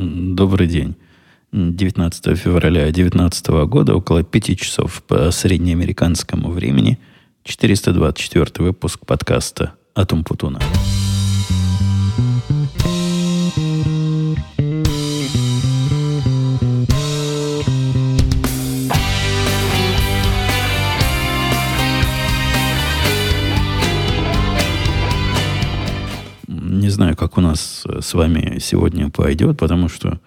Добрый день. 19 февраля 2019 года, около 5 часов по среднеамериканскому времени, 424 выпуск подкаста «Атум Путуна». Не у нас с вами сегодня пойдет, потому что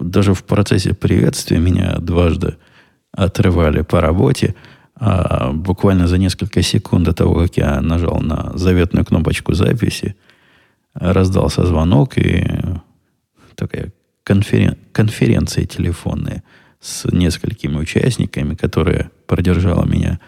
даже в процессе приветствия меня дважды отрывали по работе, а буквально за несколько секунд до того, как я нажал на заветную кнопочку записи, раздался звонок и такая конферен... конференция телефонная с несколькими участниками, которая продержала меня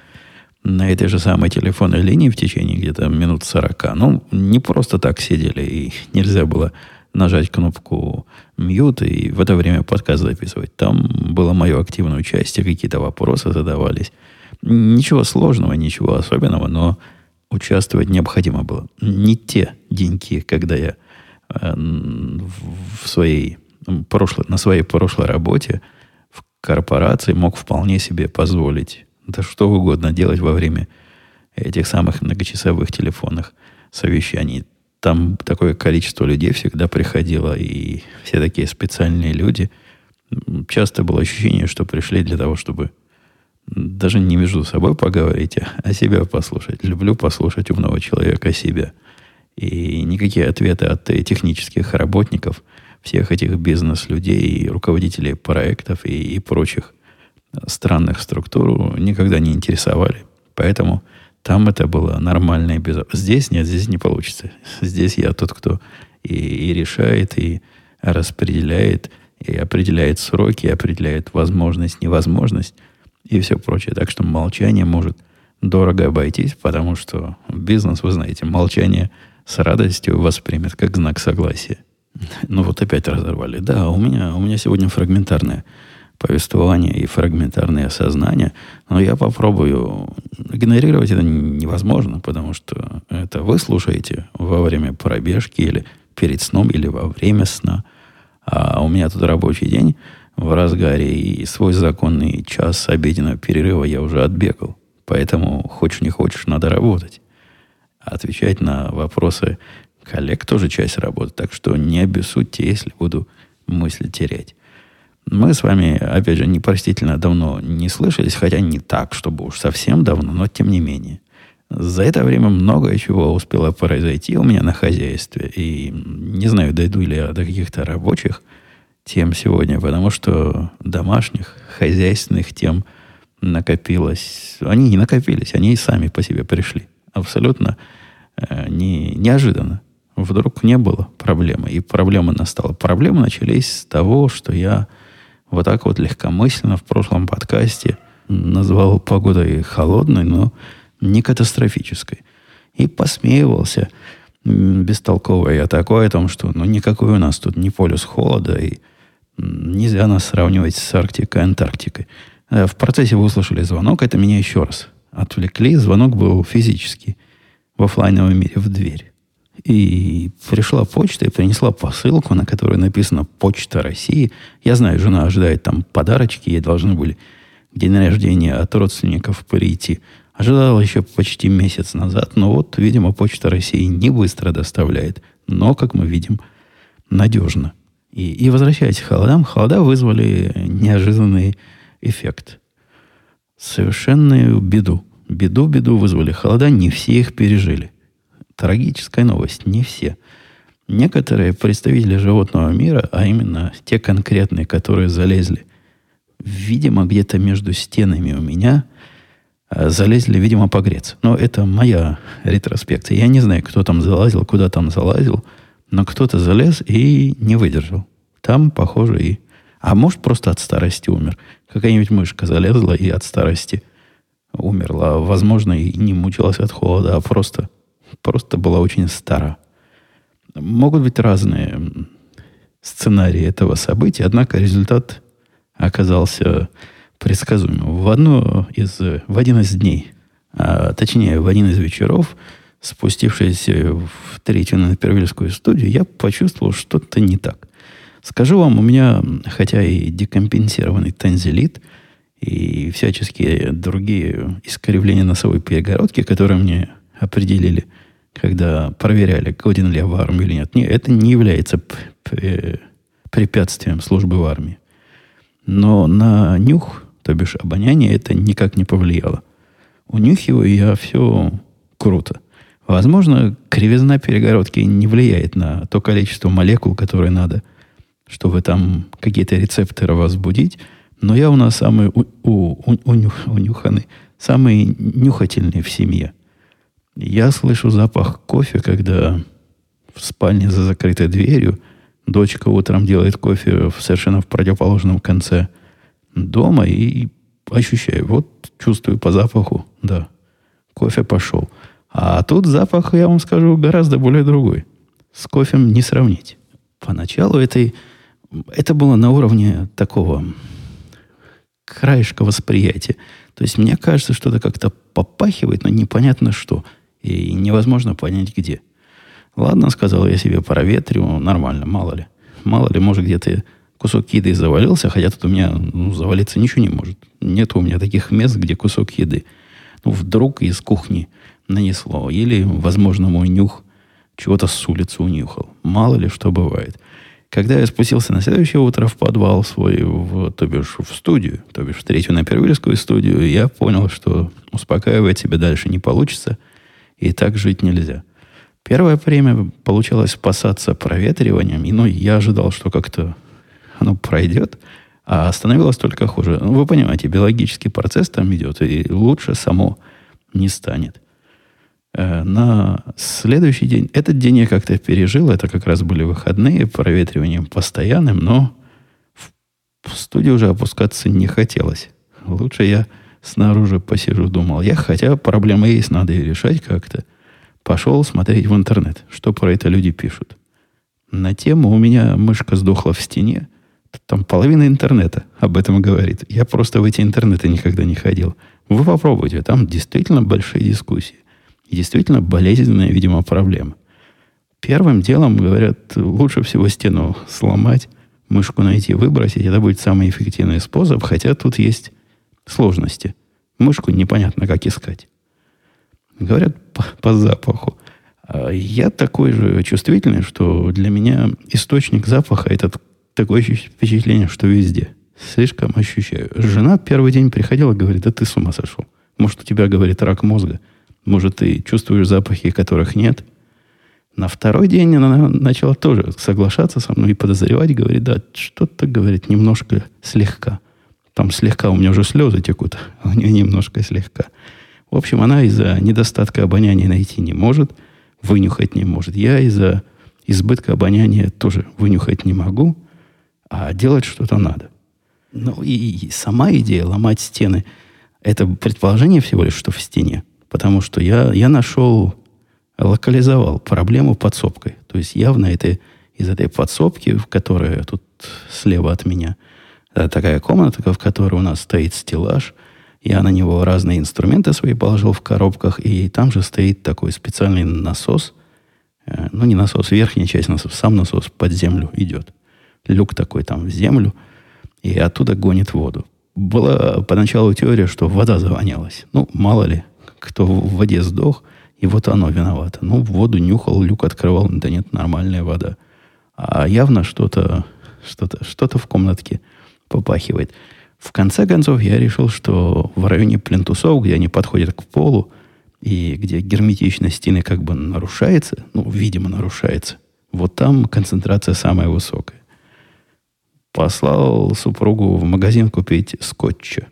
на этой же самой телефонной линии в течение где-то минут 40. Ну, не просто так сидели, и нельзя было нажать кнопку мьют и в это время подкаст записывать. Там было мое активное участие, какие-то вопросы задавались. Ничего сложного, ничего особенного, но участвовать необходимо было. Не те деньги, когда я э, в своей прошлой, на своей прошлой работе в корпорации мог вполне себе позволить да что угодно делать во время этих самых многочасовых телефонных совещаний. Там такое количество людей всегда приходило, и все такие специальные люди. Часто было ощущение, что пришли для того, чтобы даже не между собой поговорить, а себя послушать. Люблю послушать умного человека о себе. И никакие ответы от технических работников, всех этих бизнес-людей, руководителей проектов и, и прочих странных структур никогда не интересовали. Поэтому там это было нормально и безопасно. Здесь нет, здесь не получится. Здесь я тот, кто и, и решает, и распределяет, и определяет сроки, и определяет возможность, невозможность и все прочее. Так что молчание может дорого обойтись, потому что бизнес, вы знаете, молчание с радостью воспримет как знак согласия. Ну вот опять разорвали. Да, у меня, у меня сегодня фрагментарное повествование и фрагментарное сознание, но я попробую. Игнорировать это невозможно, потому что это вы слушаете во время пробежки или перед сном, или во время сна. А у меня тут рабочий день в разгаре, и свой законный час обеденного перерыва я уже отбегал. Поэтому, хочешь не хочешь, надо работать. отвечать на вопросы коллег тоже часть работы. Так что не обессудьте, если буду мысли терять. Мы с вами, опять же, непростительно давно не слышались, хотя не так, чтобы уж совсем давно, но тем не менее. За это время многое чего успело произойти у меня на хозяйстве. И не знаю, дойду ли я до каких-то рабочих тем сегодня, потому что домашних, хозяйственных тем накопилось. Они не накопились, они и сами по себе пришли. Абсолютно э, не, неожиданно. Вдруг не было проблемы. И проблема настала. Проблемы начались с того, что я вот так вот легкомысленно в прошлом подкасте назвал погодой холодной, но не катастрофической. И посмеивался бестолково я такое о том, что ну никакой у нас тут не полюс холода, и нельзя нас сравнивать с Арктикой и Антарктикой. Э, в процессе вы услышали звонок, это меня еще раз отвлекли. Звонок был физический в офлайновом мире в дверь. И пришла почта и принесла посылку, на которой написано «Почта России». Я знаю, жена ожидает там подарочки, ей должны были день рождения от родственников прийти. Ожидала еще почти месяц назад, но вот, видимо, Почта России не быстро доставляет, но, как мы видим, надежно. И, и возвращаясь к холодам, холода вызвали неожиданный эффект. Совершенную беду. Беду-беду вызвали холода, не все их пережили. Трагическая новость. Не все. Некоторые представители животного мира, а именно те конкретные, которые залезли, видимо, где-то между стенами у меня, а, залезли, видимо, погреться. Но это моя ретроспекция. Я не знаю, кто там залазил, куда там залазил, но кто-то залез и не выдержал. Там, похоже, и... А может, просто от старости умер. Какая-нибудь мышка залезла и от старости умерла. Возможно, и не мучилась от холода, а просто просто была очень стара. Могут быть разные сценарии этого события, однако результат оказался предсказуемым. В, одно из, в один из дней, а, точнее, в один из вечеров, спустившись в третью на Первильскую студию, я почувствовал что-то не так. Скажу вам, у меня, хотя и декомпенсированный танзелит, и всяческие другие искривления носовой перегородки, которые мне определили, когда проверяли, годен ли я в армию или нет. Нет, это не является препятствием службы в армии. Но на нюх, то бишь обоняние, это никак не повлияло. Унюхиваю я все круто. Возможно, кривизна перегородки не влияет на то количество молекул, которые надо, чтобы там какие-то рецепторы возбудить. Но я у нас самый у, у, у, унюх, унюханный, самый нюхательный в семье. Я слышу запах кофе, когда в спальне за закрытой дверью дочка утром делает кофе в совершенно в противоположном конце дома и ощущаю, вот чувствую по запаху, да, кофе пошел. А тут запах, я вам скажу, гораздо более другой. С кофем не сравнить. Поначалу это, это было на уровне такого краешка восприятия. То есть мне кажется, что это как-то попахивает, но непонятно что. И невозможно понять где. Ладно, сказал я себе, проветрю, нормально, мало ли. Мало ли, может, где-то кусок еды завалился, хотя тут у меня ну, завалиться ничего не может. Нет у меня таких мест, где кусок еды. Ну, вдруг из кухни нанесло. Или, возможно, мой нюх чего-то с улицы унюхал. Мало ли что бывает. Когда я спустился на следующее утро в подвал свой, в, то бишь в студию, то бишь в третью на Первильскую студию, я понял, что успокаивать себя дальше не получится, и так жить нельзя. Первое время получалось спасаться проветриванием, и ну, я ожидал, что как-то оно пройдет, а становилось только хуже. Ну, вы понимаете, биологический процесс там идет, и лучше само не станет. Э, на следующий день, этот день я как-то пережил, это как раз были выходные, проветриванием постоянным, но в студию уже опускаться не хотелось. Лучше я снаружи посижу, думал я, хотя проблема есть, надо ее решать как-то. Пошел смотреть в интернет, что про это люди пишут. На тему у меня мышка сдохла в стене, там половина интернета об этом говорит. Я просто в эти интернеты никогда не ходил. Вы попробуйте, там действительно большие дискуссии. Действительно болезненная, видимо, проблема. Первым делом, говорят, лучше всего стену сломать, мышку найти, выбросить. Это будет самый эффективный способ, хотя тут есть сложности. Мышку непонятно, как искать. Говорят по, по запаху. А я такой же чувствительный, что для меня источник запаха это такое впечатление, что везде. Слишком ощущаю. Жена первый день приходила говорит, да ты с ума сошел. Может, у тебя, говорит, рак мозга. Может, ты чувствуешь запахи, которых нет. На второй день она начала тоже соглашаться со мной и подозревать, говорит, да, что-то, говорит, немножко слегка. Там слегка, у меня уже слезы текут, у нее немножко слегка. В общем, она из-за недостатка обоняния найти не может, вынюхать не может. Я из-за избытка обоняния тоже вынюхать не могу, а делать что-то надо. Ну и, и сама идея ломать стены, это предположение всего лишь, что в стене – Потому что я, я нашел, локализовал проблему подсобкой. То есть явно это из этой подсобки, которая тут слева от меня, такая комната, в которой у нас стоит стеллаж, я на него разные инструменты свои положил в коробках, и там же стоит такой специальный насос, э, ну, не насос, верхняя часть насоса, сам насос под землю идет. Люк такой там в землю, и оттуда гонит воду. Была поначалу теория, что вода завонялась. Ну, мало ли, кто в воде сдох, и вот оно виновато. Ну, воду нюхал, люк открывал, да нет, нормальная вода. А явно что-то что-то что в комнатке попахивает. В конце концов, я решил, что в районе плинтусов, где они подходят к полу, и где герметичность стены как бы нарушается, ну, видимо, нарушается, вот там концентрация самая высокая. Послал супругу в магазин купить скотча.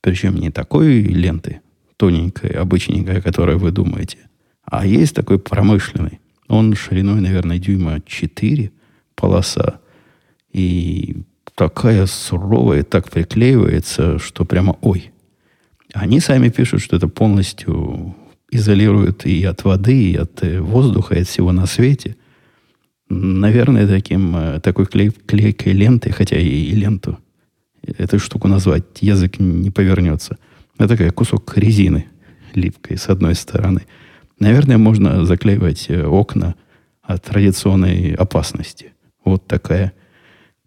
Причем не такой ленты, тоненькая, обычненькая, которое вы думаете. А есть такой промышленный. Он шириной, наверное, дюйма 4 полоса. И такая суровая, так приклеивается, что прямо ой. Они сами пишут, что это полностью изолирует и от воды, и от э, воздуха, и от всего на свете. Наверное, таким, э, такой клей, клейкой лентой, хотя и ленту, эту штуку назвать язык не повернется – это такая кусок резины липкой с одной стороны. Наверное, можно заклеивать э, окна от традиционной опасности. Вот такая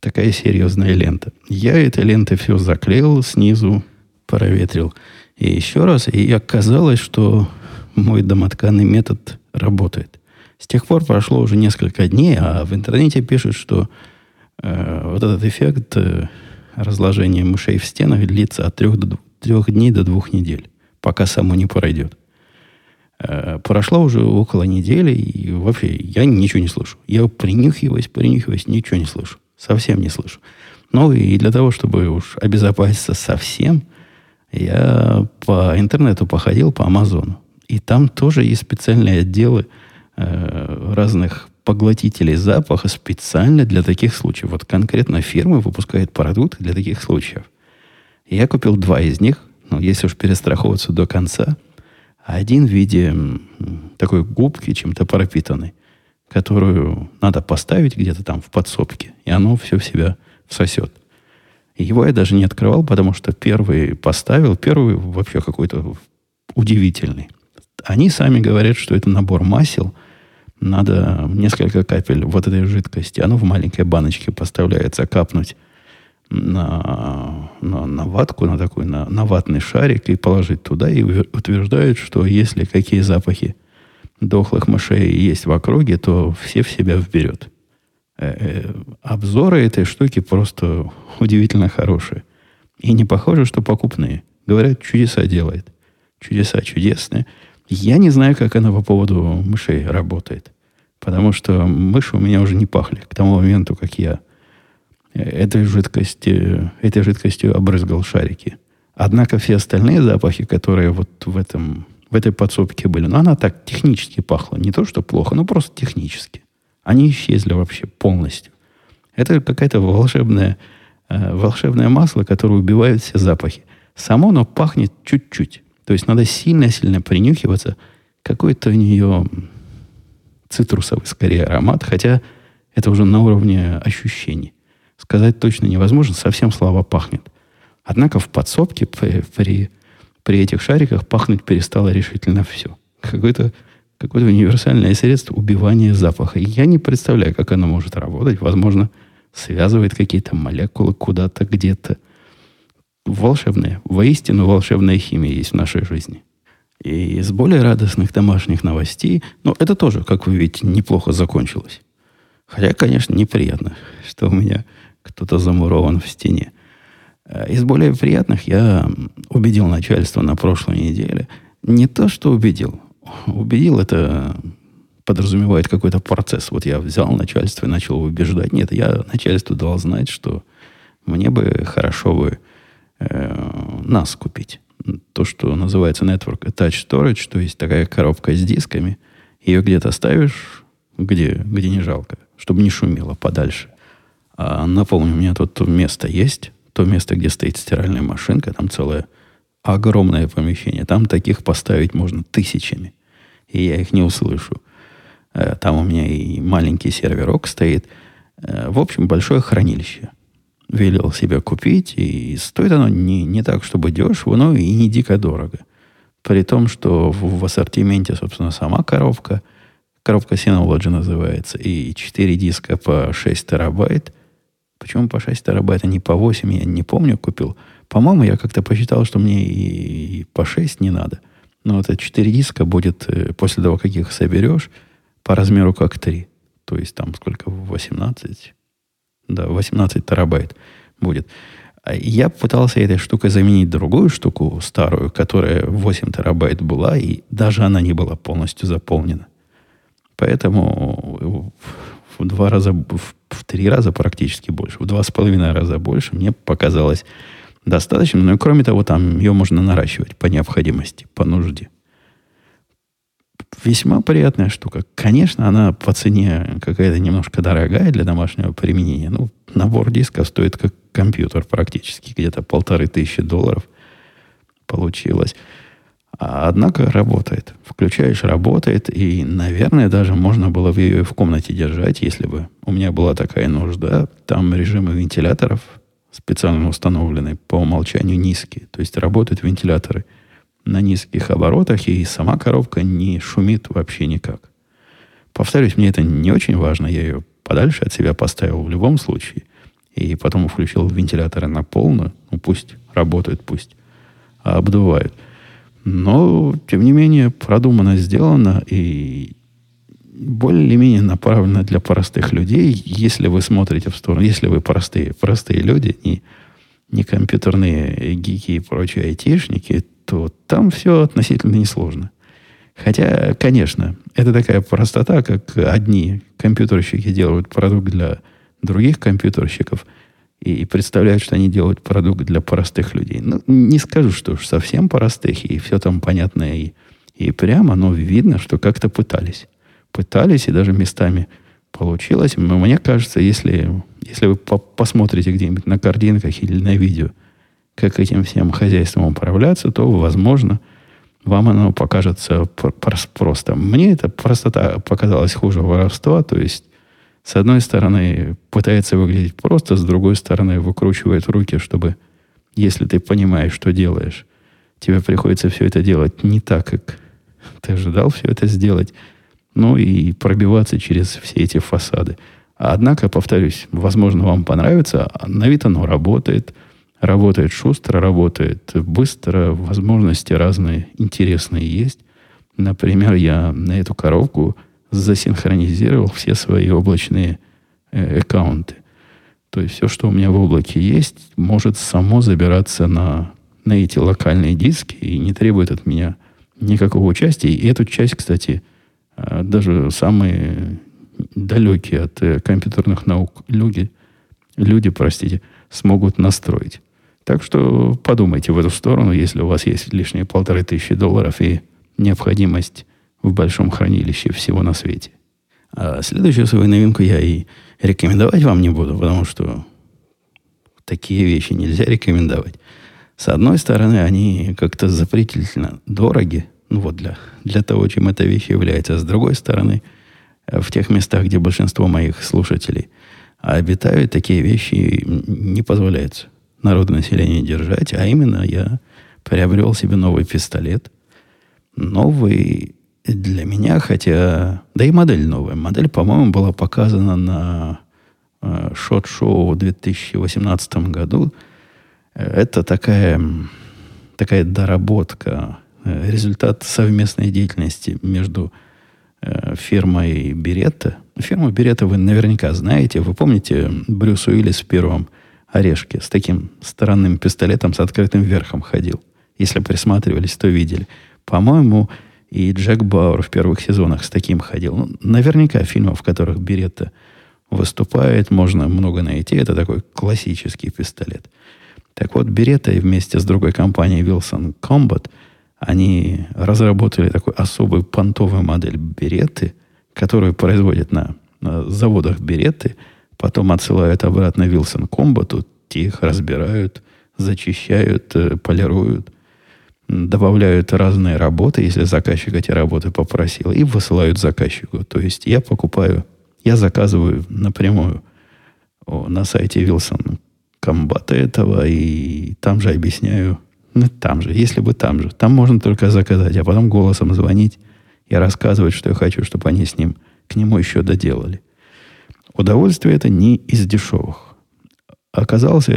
такая серьезная лента. Я этой лентой все заклеил снизу, проветрил. И еще раз, и оказалось, что мой домотканный метод работает. С тех пор прошло уже несколько дней, а в интернете пишут, что э, вот этот эффект э, разложения мышей в стенах длится от трех, до, трех дней до двух недель, пока само не пройдет. Э, прошло уже около недели, и вообще я ничего не слышу. Я принюхиваюсь, принюхиваюсь, ничего не слышу. Совсем не слышу. Ну и для того, чтобы уж обезопаситься совсем, я по интернету походил, по Амазону. И там тоже есть специальные отделы э, разных поглотителей запаха специально для таких случаев. Вот конкретно фирма выпускает продукты для таких случаев. Я купил два из них, ну, если уж перестраховываться до конца – один в виде такой губки, чем-то пропитанной, которую надо поставить где-то там в подсобке, и оно все в себя всосет. его я даже не открывал, потому что первый поставил, первый вообще какой-то удивительный. Они сами говорят, что это набор масел. Надо несколько капель вот этой жидкости. Оно в маленькой баночке поставляется, капнуть на, на, на ватку, на такой, на, на ватный шарик и положить туда, и утверждают, что если какие запахи дохлых мышей есть в округе, то все в себя вберет. Э, э, обзоры этой штуки просто удивительно хорошие. И не похоже, что покупные. Говорят, чудеса делает. Чудеса чудесные. Я не знаю, как она по поводу мышей работает. Потому что мыши у меня уже не пахли к тому моменту, как я этой жидкости, этой жидкостью обрызгал шарики. Однако все остальные запахи, которые вот в, этом, в этой подсобке были, ну, она так технически пахла. Не то, что плохо, но просто технически. Они исчезли вообще полностью. Это какая-то волшебная, э, волшебное масло, которое убивает все запахи. Само оно пахнет чуть-чуть. То есть надо сильно-сильно принюхиваться. Какой-то у нее цитрусовый, скорее, аромат, хотя это уже на уровне ощущений. Сказать точно невозможно, совсем слабо пахнет. Однако в подсобке при, при, при этих шариках пахнуть перестало решительно все. Какое-то какое универсальное средство убивания запаха. Я не представляю, как оно может работать. Возможно, связывает какие-то молекулы куда-то, где-то. Волшебная, воистину волшебная химия есть в нашей жизни. И из более радостных домашних новостей, ну, это тоже, как вы видите, неплохо закончилось. Хотя, конечно, неприятно, что у меня кто-то замурован в стене. Э, из более приятных я убедил начальство на прошлой неделе. Не то, что убедил. Убедил это подразумевает какой-то процесс. Вот я взял начальство и начал убеждать. Нет, я начальству дал знать, что мне бы хорошо бы э, нас купить. То, что называется Network Attached Storage, то есть такая коробка с дисками. Ее где-то ставишь, где, где не жалко, чтобы не шумело подальше. А, напомню, у меня тут место есть. То место, где стоит стиральная машинка. Там целое огромное помещение. Там таких поставить можно тысячами. И я их не услышу. Э, там у меня и маленький серверок стоит. Э, в общем, большое хранилище. Велел себе купить. И стоит оно не, не так, чтобы дешево, но и не дико дорого. При том, что в, в ассортименте, собственно, сама коробка, коробка Synology называется, и 4 диска по 6 терабайт – Почему по 6 терабайт, а не по 8, я не помню, купил. По-моему, я как-то посчитал, что мне и по 6 не надо. Но это 4 диска будет, э, после того, как их соберешь, по размеру как 3. То есть там сколько? 18? Да, 18 терабайт будет. А я пытался этой штукой заменить другую штуку старую, которая 8 терабайт была, и даже она не была полностью заполнена. Поэтому в два раза, в, в три раза практически больше, в два с половиной раза больше, мне показалось достаточно. Но и кроме того, там ее можно наращивать по необходимости, по нужде. Весьма приятная штука. Конечно, она по цене какая-то немножко дорогая для домашнего применения. Ну, набор дисков стоит как компьютер практически. Где-то полторы тысячи долларов получилось. А, однако работает. Включаешь, работает. И, наверное, даже можно было бы ее в комнате держать, если бы у меня была такая нужда. Там режимы вентиляторов специально установлены по умолчанию низкие. То есть работают вентиляторы на низких оборотах, и сама коробка не шумит вообще никак. Повторюсь, мне это не очень важно. Я ее подальше от себя поставил в любом случае. и потом включил вентиляторы на полную, ну пусть работают, пусть обдувают. Но, тем не менее, продумано, сделано и более-менее направлено для простых людей, если вы смотрите в сторону, если вы простые, простые люди, не, не компьютерные гики и прочие айтишники, то там все относительно несложно. Хотя, конечно, это такая простота, как одни компьютерщики делают продукт для других компьютерщиков и, и представляют, что они делают продукт для простых людей. Ну, не скажу, что уж совсем простых, и все там понятно и, и прямо, но видно, что как-то пытались. Пытались, и даже местами получилось. Мне кажется, если, если вы по посмотрите где-нибудь на картинках или на видео, как этим всем хозяйством управляться, то, возможно, вам оно покажется просто. Мне эта простота показалась хуже воровства, то есть с одной стороны пытается выглядеть просто, с другой стороны выкручивает руки, чтобы, если ты понимаешь, что делаешь, тебе приходится все это делать не так, как ты ожидал все это сделать, ну и пробиваться через все эти фасады. Однако, повторюсь, возможно, вам понравится, на вид оно работает – Работает шустро, работает быстро, возможности разные, интересные есть. Например, я на эту коробку засинхронизировал все свои облачные э, аккаунты. То есть все, что у меня в облаке есть, может само забираться на, на эти локальные диски и не требует от меня никакого участия. И эту часть, кстати, э, даже самые далекие от э, компьютерных наук люди, люди, простите, смогут настроить. Так что подумайте в эту сторону, если у вас есть лишние полторы тысячи долларов и необходимость в большом хранилище всего на свете. А следующую свою новинку я и рекомендовать вам не буду, потому что такие вещи нельзя рекомендовать. С одной стороны, они как-то запретительно дороги, ну вот для, для того, чем эта вещь является. А с другой стороны, в тех местах, где большинство моих слушателей обитают, такие вещи не позволяются народонаселение держать, а именно я приобрел себе новый пистолет. Новый для меня, хотя... Да и модель новая. Модель, по-моему, была показана на э, шот-шоу в 2018 году. Это такая, такая доработка, э, результат совместной деятельности между э, фирмой Беретта. Фирму Беретта вы наверняка знаете. Вы помните Брюс Уиллис в первом орешки с таким странным пистолетом с открытым верхом ходил. Если присматривались, то видели. По-моему, и Джек Бауэр в первых сезонах с таким ходил. Ну, наверняка фильмов, в которых Беретта выступает, можно много найти. Это такой классический пистолет. Так вот, Беретта вместе с другой компанией Wilson Combat они разработали такую особую понтовую модель Беретты, которую производят на, на заводах Беретты – Потом отсылают обратно Wilson Combat, те разбирают, зачищают, э, полируют, добавляют разные работы, если заказчик эти работы попросил, и высылают заказчику. То есть я покупаю, я заказываю напрямую на сайте Wilson Combat этого, и там же объясняю, ну, там же, если бы там же. Там можно только заказать, а потом голосом звонить и рассказывать, что я хочу, чтобы они с ним, к нему еще доделали. Удовольствие это не из дешевых. Оказалось,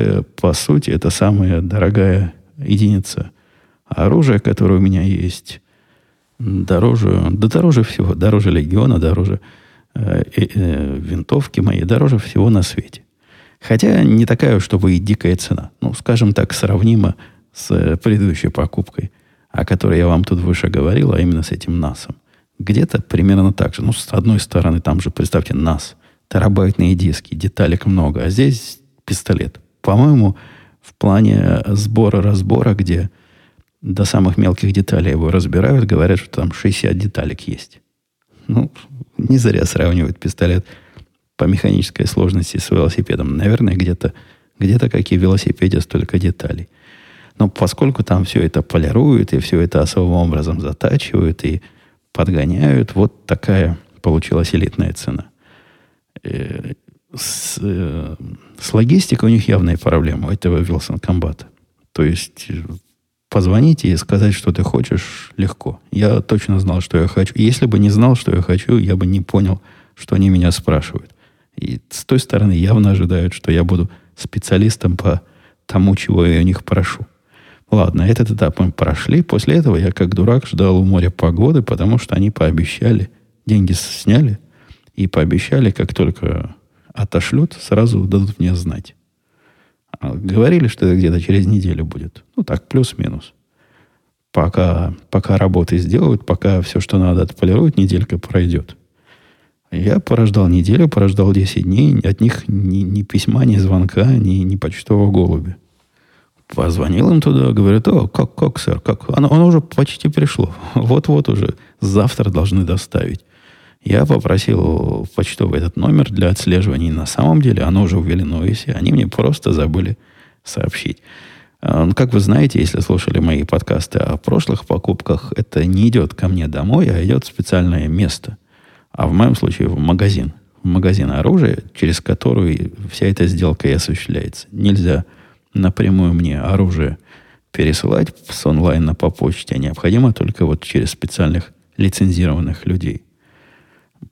по сути, это самая дорогая единица оружия, которое у меня есть. Дороже, да дороже всего, дороже легиона, дороже э, э, винтовки моей, дороже всего на свете. Хотя не такая, чтобы и дикая цена. Ну, скажем так, сравнима с предыдущей покупкой, о которой я вам тут выше говорил, а именно с этим НАСом. Где-то примерно так же. Ну, с одной стороны, там же, представьте, НАС терабайтные диски, деталек много. А здесь пистолет. По-моему, в плане сбора-разбора, где до самых мелких деталей его разбирают, говорят, что там 60 деталек есть. Ну, не зря сравнивают пистолет по механической сложности с велосипедом. Наверное, где-то, где-то как и в велосипеде, столько деталей. Но поскольку там все это полируют, и все это особым образом затачивают и подгоняют, вот такая получилась элитная цена. Э, с, э, с логистикой у них явная проблема у этого Wilson Combat. То есть э, позвонить и сказать, что ты хочешь, легко. Я точно знал, что я хочу. Если бы не знал, что я хочу, я бы не понял, что они меня спрашивают. И с той стороны явно ожидают, что я буду специалистом по тому, чего я у них прошу. Ладно, этот этап мы прошли. После этого я как дурак ждал у моря погоды, потому что они пообещали, деньги сняли, и пообещали, как только отошлют, сразу дадут мне знать. А говорили, что это где-то через неделю будет. Ну так, плюс-минус. Пока, пока работы сделают, пока все, что надо, отполируют, неделька пройдет. Я порождал неделю, порождал 10 дней, от них ни, ни письма, ни звонка, ни, ни почтового голубя. Позвонил им туда, говорит, о, как, как, сэр, как? Оно, оно уже почти пришло. Вот-вот уже завтра должны доставить. Я попросил почтовый этот номер для отслеживания. На самом деле оно уже в Иллинойсе. Они мне просто забыли сообщить. А, ну, как вы знаете, если слушали мои подкасты о прошлых покупках, это не идет ко мне домой, а идет в специальное место. А в моем случае в магазин. В магазин оружия, через который вся эта сделка и осуществляется. Нельзя напрямую мне оружие пересылать с онлайна по почте, а необходимо только вот через специальных лицензированных людей.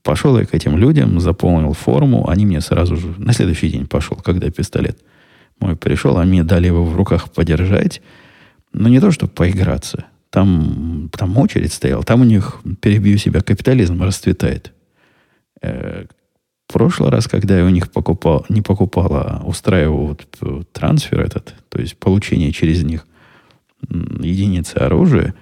Пошел я к этим людям, заполнил форму, они мне сразу же, на следующий день пошел, когда пистолет мой пришел, они мне дали его в руках подержать, но не то, чтобы поиграться. Там, там очередь стояла, там у них, перебью себя, капитализм расцветает. Э, прошлый раз, когда я у них покупал, не покупал, а устраивал вот трансфер этот, то есть получение через них единицы оружия,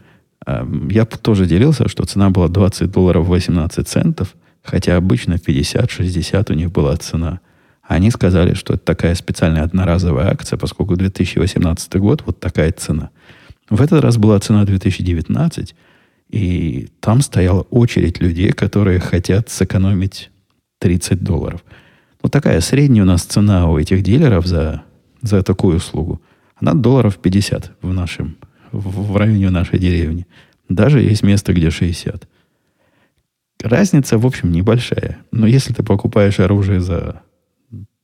я тоже делился, что цена была 20 долларов 18 центов, хотя обычно 50-60 у них была цена. Они сказали, что это такая специальная одноразовая акция, поскольку 2018 год, вот такая цена. В этот раз была цена 2019, и там стояла очередь людей, которые хотят сэкономить 30 долларов. Ну, такая средняя у нас цена у этих дилеров за, за такую услугу. Она долларов 50 в нашем, в, районе нашей деревни. Даже есть место, где 60. Разница, в общем, небольшая. Но если ты покупаешь оружие за...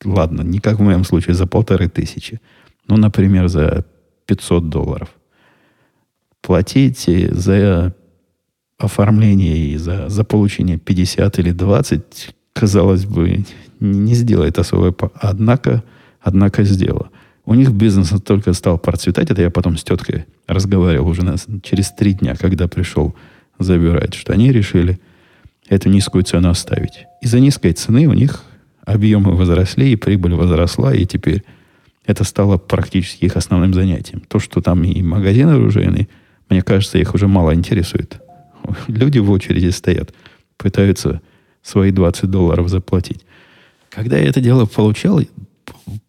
Ладно, не как в моем случае, за полторы тысячи. Ну, например, за 500 долларов. Платить за оформление и за, за получение 50 или 20 казалось бы, не сделает особой... Однако, однако сделала. У них бизнес только стал процветать. Это я потом с теткой разговаривал уже нас, через три дня, когда пришел забирать, что они решили эту низкую цену оставить. Из-за низкой цены у них объемы возросли, и прибыль возросла, и теперь это стало практически их основным занятием. То, что там и магазин оружейный, мне кажется, их уже мало интересует. Люди в очереди стоят, пытаются свои 20 долларов заплатить. Когда я это дело получал,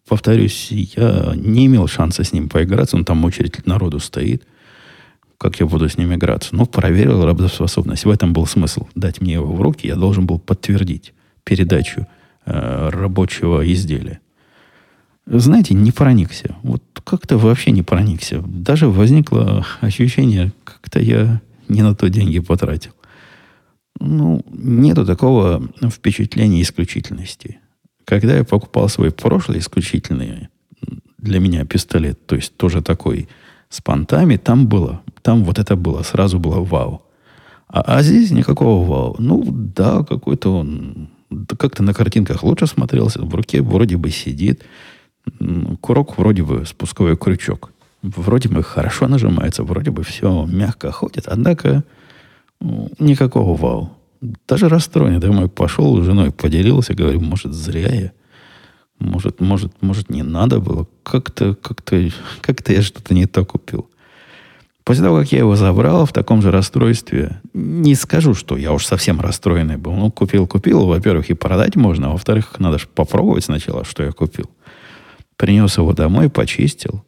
повторюсь, я не имел шанса с ним поиграться, он там очередь народу стоит. Как я буду с ним играться? Ну, проверил работоспособность. В этом был смысл. Дать мне его в руки, я должен был подтвердить передачу э, рабочего изделия. Знаете, не проникся. Вот как-то вообще не проникся. Даже возникло ощущение, как-то я не на то деньги потратил. Ну, нету такого впечатления исключительности. Когда я покупал свой прошлый исключительный для меня пистолет, то есть тоже такой с понтами, там было, там вот это было, сразу было вау. А, а здесь никакого вау. Ну, да, какой-то он как-то на картинках лучше смотрелся, в руке вроде бы сидит, курок вроде бы спусковой крючок. Вроде бы хорошо нажимается, вроде бы все мягко ходит, однако Никакого вау. Даже расстроен. Думаю, пошел с женой, поделился, говорю, может, зря я. Может, может, может, не надо было. Как-то, как-то, как-то я что-то не то купил. После того, как я его забрал в таком же расстройстве, не скажу, что я уж совсем расстроенный был. Ну, купил, купил. Во-первых, и продать можно, во-вторых, надо же попробовать сначала, что я купил. Принес его домой, почистил.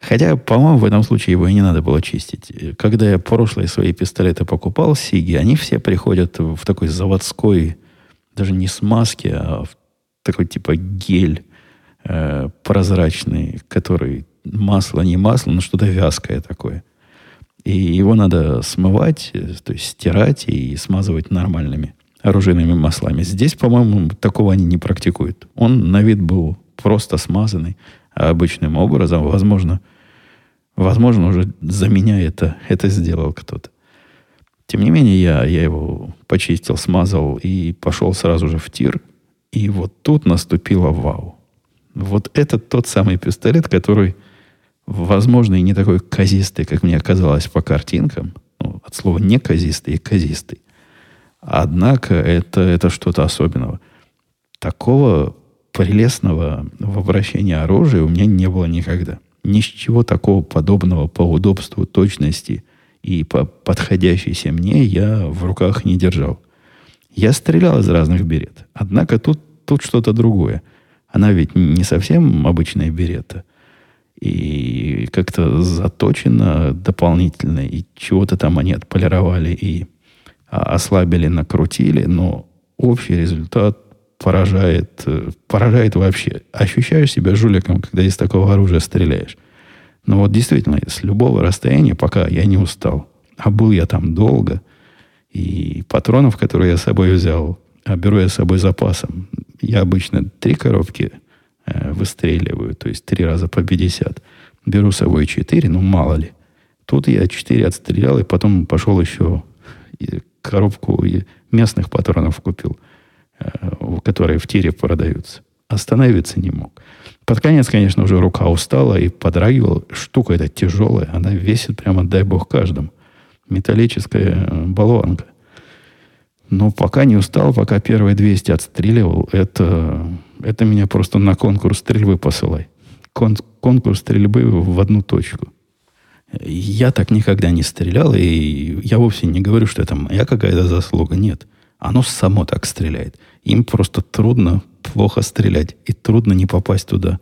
Хотя, по-моему, в этом случае его и не надо было чистить. Когда я прошлые свои пистолеты покупал, Сиги, они все приходят в такой заводской, даже не смазки, а в такой типа гель э, прозрачный, который масло, не масло, но что-то вязкое такое. И его надо смывать, э, то есть стирать и смазывать нормальными оружейными маслами. Здесь, по-моему, такого они не практикуют. Он на вид был просто смазанный обычным образом. Возможно, возможно уже за меня это, это сделал кто-то. Тем не менее, я, я его почистил, смазал и пошел сразу же в тир. И вот тут наступило вау. Вот это тот самый пистолет, который, возможно, и не такой казистый, как мне казалось по картинкам. Ну, от слова не казистый и казистый. Однако это, это что-то особенного. Такого прелестного обращении оружия у меня не было никогда. Ни с чего такого подобного по удобству, точности и по подходящейся мне я в руках не держал. Я стрелял из разных берет. Однако тут, тут что-то другое. Она ведь не совсем обычная берета. И как-то заточена дополнительно. И чего-то там они отполировали и а, ослабили, накрутили. Но общий результат поражает, э, поражает вообще. Ощущаешь себя жуликом, когда из такого оружия стреляешь. Но вот действительно, с любого расстояния, пока я не устал, а был я там долго, и патронов, которые я с собой взял, а беру я с собой запасом, я обычно три коробки э, выстреливаю, то есть три раза по 50. Беру с собой четыре, ну мало ли. Тут я четыре отстрелял, и потом пошел еще коробку местных патронов купил – которые в тире продаются. Остановиться не мог. Под конец, конечно, уже рука устала и подрагивала. Штука эта тяжелая. Она весит прямо, дай бог, каждому. Металлическая э, болванка. Но пока не устал, пока первые 200 отстреливал, это, это меня просто на конкурс стрельбы посылай. Кон, конкурс стрельбы в одну точку. Я так никогда не стрелял, и я вовсе не говорю, что это моя какая-то заслуга. Нет. Оно само так стреляет. Им просто трудно плохо стрелять. И трудно не попасть туда,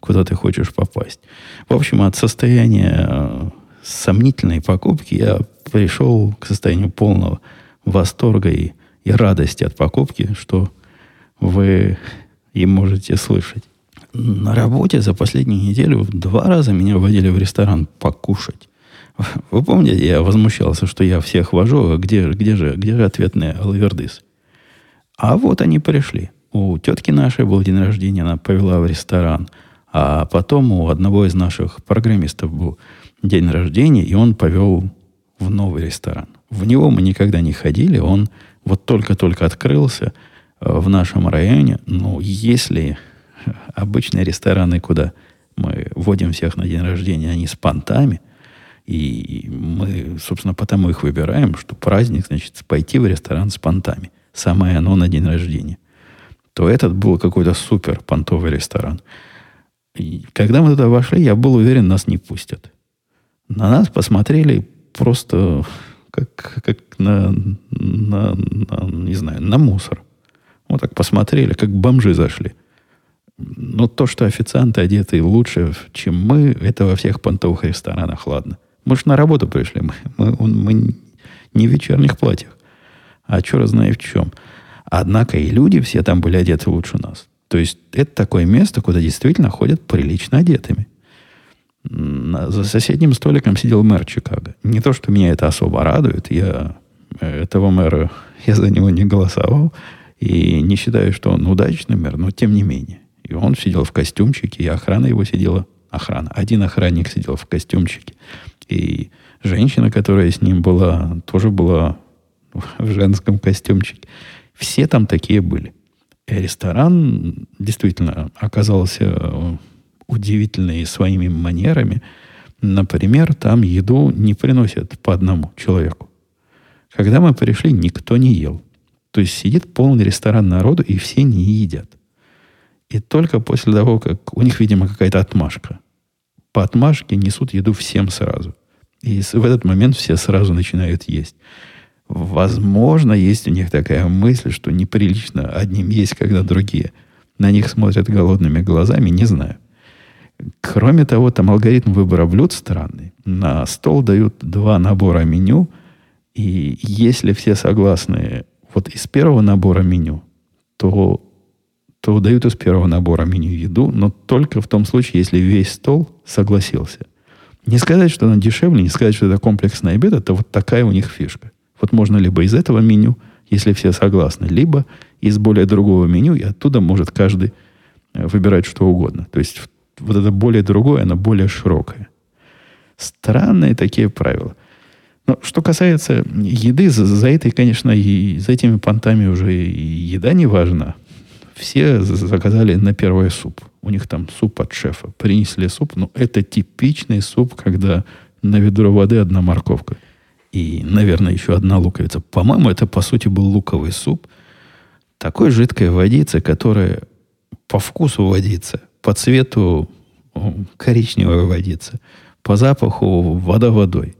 куда ты хочешь попасть. В общем, от состояния э, сомнительной покупки я пришел к состоянию полного восторга и, и радости от покупки, что вы и можете слышать. На работе за последнюю неделю два раза меня водили в ресторан покушать. Вы помните, я возмущался, что я всех вожу, а где, где, же, где же ответные алавердыс? А вот они пришли. У тетки нашей был день рождения, она повела в ресторан. А потом у одного из наших программистов был день рождения, и он повел в новый ресторан. В него мы никогда не ходили, он вот только-только открылся э, в нашем районе. Ну, если обычные рестораны, куда мы водим всех на день рождения, они с понтами, и мы, собственно, потому их выбираем, что праздник, значит, пойти в ресторан с понтами. Самое оно на день рождения. То этот был какой-то супер понтовый ресторан. И когда мы туда вошли, я был уверен, нас не пустят. На нас посмотрели просто как, как на, на, на, не знаю, на мусор. Вот так посмотрели, как бомжи зашли. Но то, что официанты одеты лучше, чем мы, это во всех понтовых ресторанах, ладно. Мы же на работу пришли. Мы, мы, мы не в вечерних платьях. А черт знает в чем. Однако и люди все там были одеты лучше нас. То есть это такое место, куда действительно ходят прилично одетыми. За соседним столиком сидел мэр Чикаго. Не то, что меня это особо радует. Я э, этого мэра, я за него не голосовал. И не считаю, что он удачный мэр, но тем не менее. И он сидел в костюмчике, и охрана его сидела. Охрана. Один охранник сидел в костюмчике. И женщина, которая с ним была, тоже была в женском костюмчике. Все там такие были. И ресторан действительно оказался э, удивительный своими манерами. Например, там еду не приносят по одному человеку. Когда мы пришли, никто не ел. То есть сидит полный ресторан народу, и все не едят. И только после того, как у них, видимо, какая-то отмашка по отмашке несут еду всем сразу. И в этот момент все сразу начинают есть. Возможно, есть у них такая мысль, что неприлично одним есть, когда другие на них смотрят голодными глазами, не знаю. Кроме того, там алгоритм выбора блюд странный. На стол дают два набора меню, и если все согласны вот из первого набора меню, то то дают из первого набора меню еду, но только в том случае, если весь стол согласился. Не сказать, что она дешевле, не сказать, что это комплексный обед, это вот такая у них фишка. Вот можно либо из этого меню, если все согласны, либо из более другого меню, и оттуда может каждый э, выбирать что угодно. То есть вот это более другое, оно более широкое. Странные такие правила. Но что касается еды, за, за этой, конечно, и за этими понтами уже и еда не важна все заказали на первый суп. У них там суп от шефа. Принесли суп. Но это типичный суп, когда на ведро воды одна морковка. И, наверное, еще одна луковица. По-моему, это, по сути, был луковый суп. Такой жидкой водицы, которая по вкусу водится, по цвету коричневая водица, по запаху вода водой.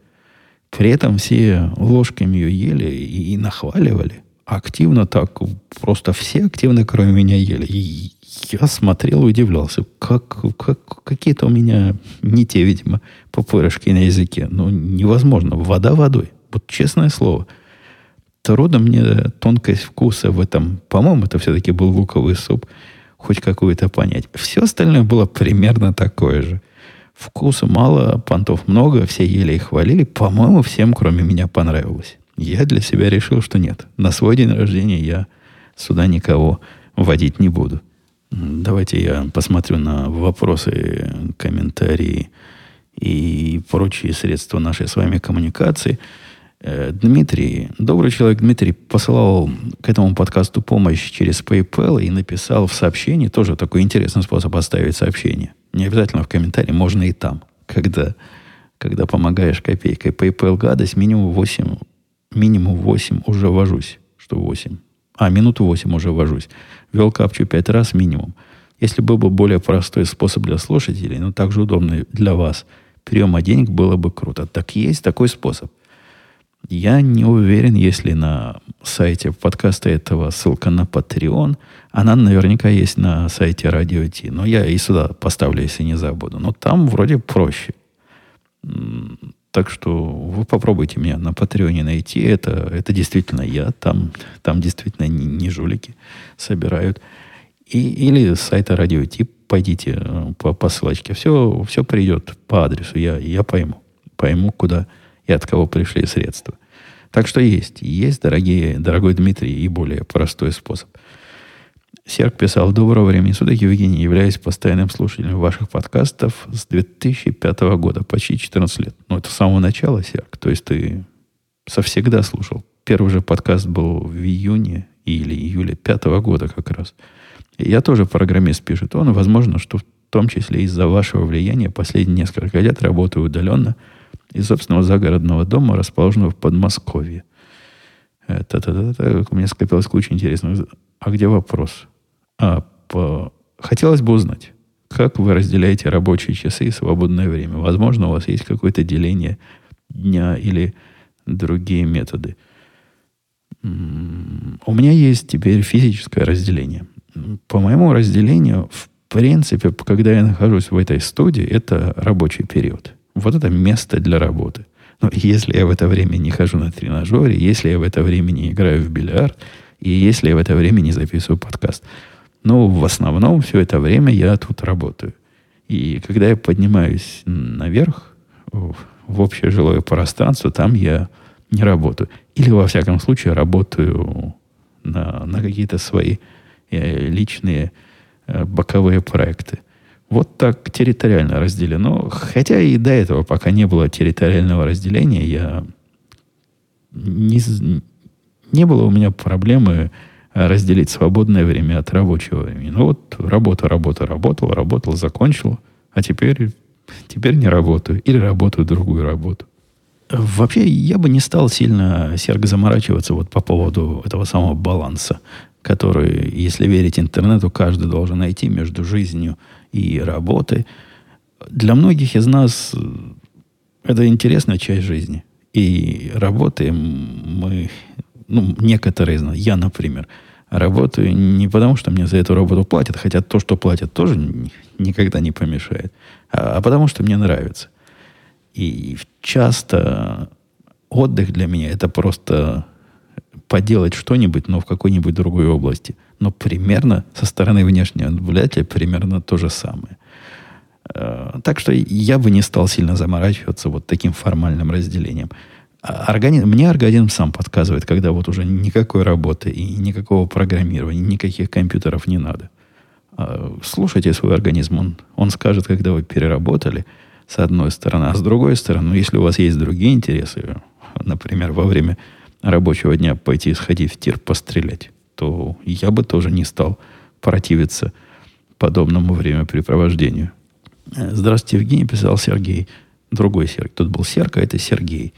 При этом все ложками ее ели и, и нахваливали. Активно так, просто все активно, кроме меня, ели. И я смотрел и удивлялся, как, как какие-то у меня не те, видимо, пупырышки на языке. Ну, невозможно. Вода водой. Вот честное слово. Трудно мне тонкость вкуса в этом. По-моему, это все-таки был луковый суп. Хоть какую-то понять. Все остальное было примерно такое же. Вкуса мало, понтов много, все ели и хвалили. По-моему, всем, кроме меня, понравилось. Я для себя решил, что нет. На свой день рождения я сюда никого водить не буду. Давайте я посмотрю на вопросы, комментарии и прочие средства нашей с вами коммуникации. Э, Дмитрий, добрый человек Дмитрий, посылал к этому подкасту помощь через PayPal и написал в сообщении, тоже такой интересный способ оставить сообщение. Не обязательно в комментарии, можно и там, когда, когда помогаешь копейкой. PayPal гадость, минимум 8, минимум 8 уже вожусь. Что 8? А, минуту 8 уже вожусь. Вел капчу 5 раз минимум. Если был бы более простой способ для слушателей, но также удобный для вас, приема денег было бы круто. Так есть такой способ. Я не уверен, если на сайте подкаста этого ссылка на Patreon. Она наверняка есть на сайте Radio T. Но я и сюда поставлю, если не забуду. Но там вроде проще. Так что вы попробуйте меня на Патреоне найти. Это, это действительно я. Там, там действительно не, не жулики собирают. И, или с сайта радио тип пойдите э, по, по ссылочке. Все, все придет по адресу. Я, я пойму. Пойму, куда и от кого пришли средства. Так что есть. Есть, дорогие, дорогой Дмитрий, и более простой способ – Серк писал, доброго времени суток, Евгений, являюсь постоянным слушателем ваших подкастов с 2005 года, почти 14 лет. Ну, это с самого начала, Серк. То есть ты совсегда слушал. Первый же подкаст был в июне или июле пятого года как раз. И я тоже программист, пишет он. Возможно, что в том числе из-за вашего влияния последние несколько лет работаю удаленно из собственного загородного дома, расположенного в Подмосковье. Это, это, у меня скопилась куча интересных. А где вопрос? А, по... Хотелось бы узнать, как вы разделяете рабочие часы и свободное время? Возможно, у вас есть какое-то деление дня или другие методы. У меня есть теперь физическое разделение. По моему разделению, в принципе, когда я нахожусь в этой студии, это рабочий период. Вот это место для работы. Но если я в это время не хожу на тренажере, если я в это время не играю в бильярд, и если я в это время не записываю подкаст – но в основном все это время я тут работаю. И когда я поднимаюсь наверх, в общее жилое пространство, там я не работаю. Или, во всяком случае, работаю на, на какие-то свои э, личные э, боковые проекты. Вот так территориально разделено. Хотя и до этого, пока не было территориального разделения, я не, не было у меня проблемы разделить свободное время от рабочего времени. Ну вот работа, работа, работал, работал, закончил, а теперь, теперь не работаю или работаю другую работу. Вообще, я бы не стал сильно, Серг, заморачиваться вот по поводу этого самого баланса, который, если верить интернету, каждый должен найти между жизнью и работой. Для многих из нас это интересная часть жизни. И работаем мы, ну, некоторые из нас, я, например, работаю не потому, что мне за эту работу платят, хотя то, что платят, тоже никогда не помешает, а, а потому, что мне нравится. И часто отдых для меня это просто поделать что-нибудь, но в какой-нибудь другой области. Но примерно со стороны внешнего наблюдателя примерно то же самое. А, так что я бы не стал сильно заморачиваться вот таким формальным разделением. Организм, мне организм сам подсказывает, когда вот уже никакой работы и никакого программирования, никаких компьютеров не надо. А, слушайте свой организм, он, он скажет, когда вы переработали, с одной стороны. А с другой стороны, ну, если у вас есть другие интересы, например, во время рабочего дня пойти сходить в тир пострелять, то я бы тоже не стал противиться подобному времяпрепровождению. Э, Здравствуйте, Евгений, писал Сергей. Другой Сергей. Тут был Серка, это Сергей.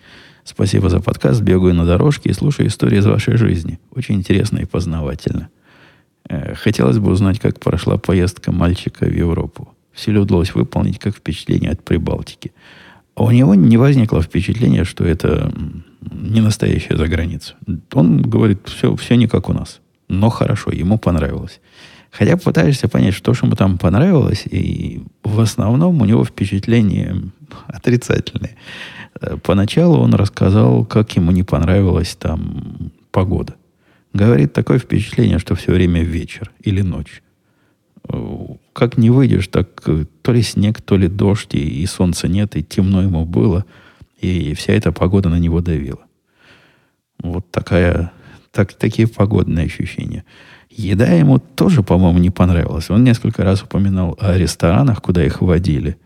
Спасибо за подкаст. Бегаю на дорожке и слушаю истории из вашей жизни. Очень интересно и познавательно. Э, хотелось бы узнать, как прошла поездка мальчика в Европу. Все ли удалось выполнить, как впечатление от Прибалтики. А у него не возникло впечатления, что это не настоящая за границу. Он говорит, все, все не как у нас. Но хорошо, ему понравилось. Хотя пытаешься понять, что же ему там понравилось, и в основном у него впечатления отрицательные. Э, поначалу он рассказал, как ему не понравилась там погода. Говорит, такое впечатление, что все время вечер или ночь. Э, как не выйдешь, так э, то ли снег, то ли дождь, и, и солнца нет, и темно ему было, и вся эта погода на него давила. Вот такая, так, такие погодные ощущения. Еда ему тоже, по-моему, не понравилась. Он несколько раз упоминал о ресторанах, куда их водили,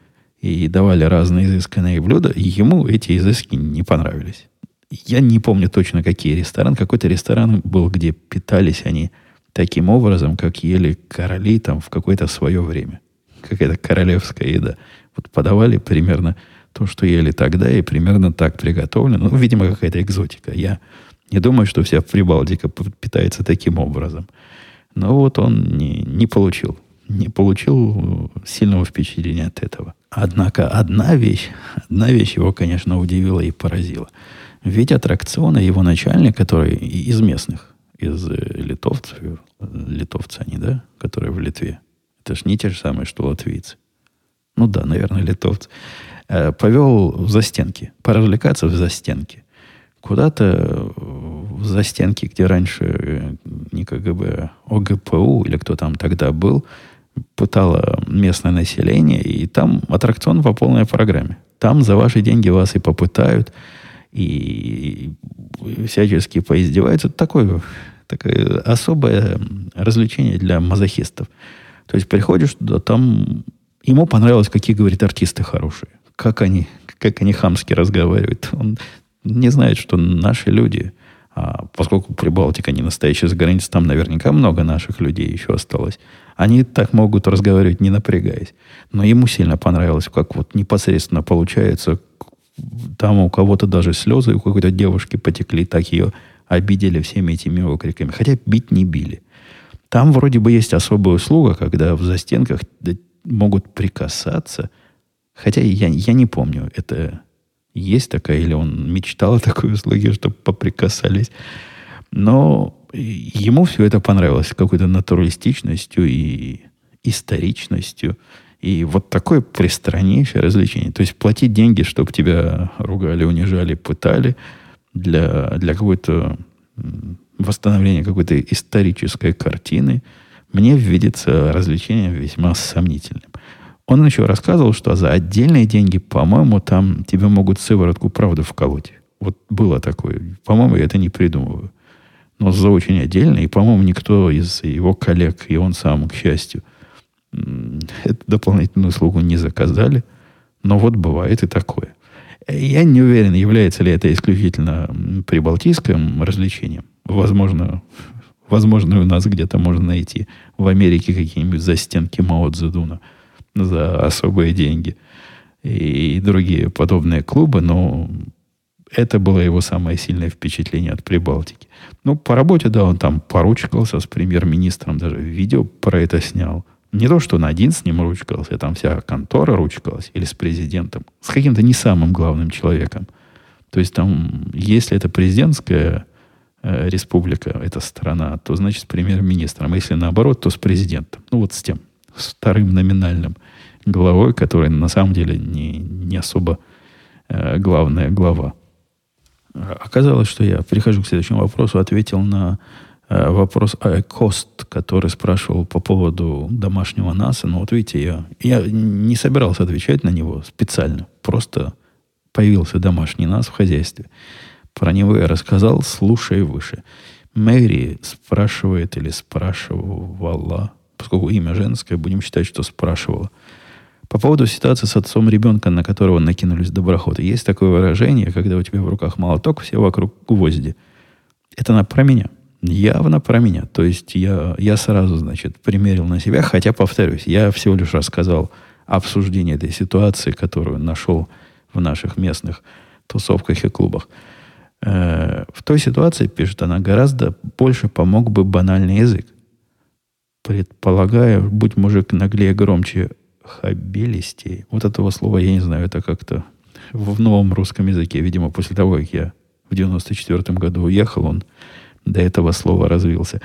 и давали разные изысканные блюда, и ему эти изыски не понравились. Я не помню точно, какие рестораны. Какой-то ресторан был, где питались они таким образом, как ели короли там в какое-то свое время. Какая-то королевская еда. Вот подавали примерно то, что ели тогда, и примерно так приготовлено. Ну, видимо, какая-то экзотика. Я не думаю, что вся Прибалтика питается таким образом. Но вот он не, не получил. Не получил сильного впечатления от этого. Однако одна вещь, одна вещь его, конечно, удивила и поразила. Ведь аттракционы его начальник, который из местных, из э, литовцев, литовцы они, да, которые в Литве. Это ж не те же самые, что латвийцы. Ну да, наверное, литовцы. Э, повел в застенки, поразвлекаться в застенки. Куда-то в застенки, где раньше э, не КГБ, ОГПУ или кто там тогда был, пытало местное население, и там аттракцион по полной программе. Там за ваши деньги вас и попытают, и всячески поиздеваются. Такое, такое особое развлечение для мазохистов. То есть приходишь туда, там ему понравилось, какие, говорит, артисты хорошие. Как они, как они хамски разговаривают. Он не знает, что наши люди, а поскольку Прибалтика не настоящая за границей, там наверняка много наших людей еще осталось. Они так могут разговаривать, не напрягаясь. Но ему сильно понравилось, как вот непосредственно получается там у кого-то даже слезы у какой-то девушки потекли, так ее обидели всеми этими окриками. Хотя бить не били. Там вроде бы есть особая услуга, когда в застенках могут прикасаться. Хотя я, я не помню, это есть такая, или он мечтал о такой услуге, чтобы поприкасались. Но ему все это понравилось какой-то натуралистичностью и историчностью. И вот такое пристраннейшее развлечение. То есть платить деньги, чтобы тебя ругали, унижали, пытали для, для какой-то восстановления какой-то исторической картины, мне видится развлечение весьма сомнительным. Он еще рассказывал, что за отдельные деньги, по-моему, там тебе могут сыворотку правды вколоть. Вот было такое. По-моему, я это не придумываю. Но за очень отдельно. И, по-моему, никто из его коллег, и он сам, к счастью, эту дополнительную услугу не заказали. Но вот бывает и такое. Я не уверен, является ли это исключительно прибалтийским развлечением. Возможно, возможно, у нас где-то можно найти в Америке какие-нибудь застенки Мао Цзэдуна за особые деньги и другие подобные клубы, но это было его самое сильное впечатление от Прибалтики. Ну, по работе, да, он там поручкался с премьер-министром, даже видео про это снял. Не то, что он один с ним ручкался, там вся контора ручкалась, или с президентом, с каким-то не самым главным человеком. То есть там, если это президентская э, республика, эта страна, то значит с премьер-министром. А если наоборот, то с президентом. Ну вот с тем, вторым номинальным главой, который на самом деле не, не особо э, главная глава. Оказалось, что я перехожу к следующему вопросу, ответил на Э, вопрос кост, который спрашивал по поводу домашнего НАСА. Но вот видите, я, я не собирался отвечать на него специально. Просто появился домашний НАС в хозяйстве. Про него я рассказал, слушай выше. Мэри спрашивает или спрашивала, поскольку имя женское, будем считать, что спрашивала. По поводу ситуации с отцом ребенка, на которого накинулись доброходы. Есть такое выражение, когда у тебя в руках молоток, все вокруг гвозди. Это на, про меня – Явно про меня. То есть я, я сразу, значит, примерил на себя, хотя, повторюсь, я всего лишь рассказал обсуждение этой ситуации, которую нашел в наших местных тусовках и клубах. Э, в той ситуации, пишет она, гораздо больше помог бы банальный язык. Предполагаю, будь мужик наглее громче хабелистей. Вот этого слова я не знаю, это как-то в новом русском языке. Видимо, после того, как я в 94 году уехал, он до этого слова развился.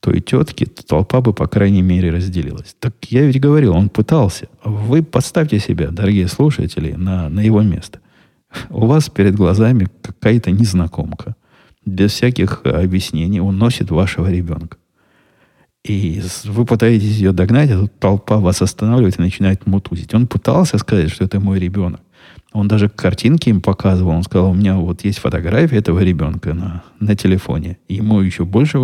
То и тетки, то толпа бы, по крайней мере, разделилась. Так я ведь говорил, он пытался. Вы подставьте себя, дорогие слушатели, на, на его место. У вас перед глазами какая-то незнакомка. Без всяких объяснений уносит вашего ребенка. И вы пытаетесь ее догнать, а тут толпа вас останавливает и начинает мутузить. Он пытался сказать, что это мой ребенок. Он даже картинки им показывал. Он сказал, у меня вот есть фотография этого ребенка на, на телефоне. Ему еще больше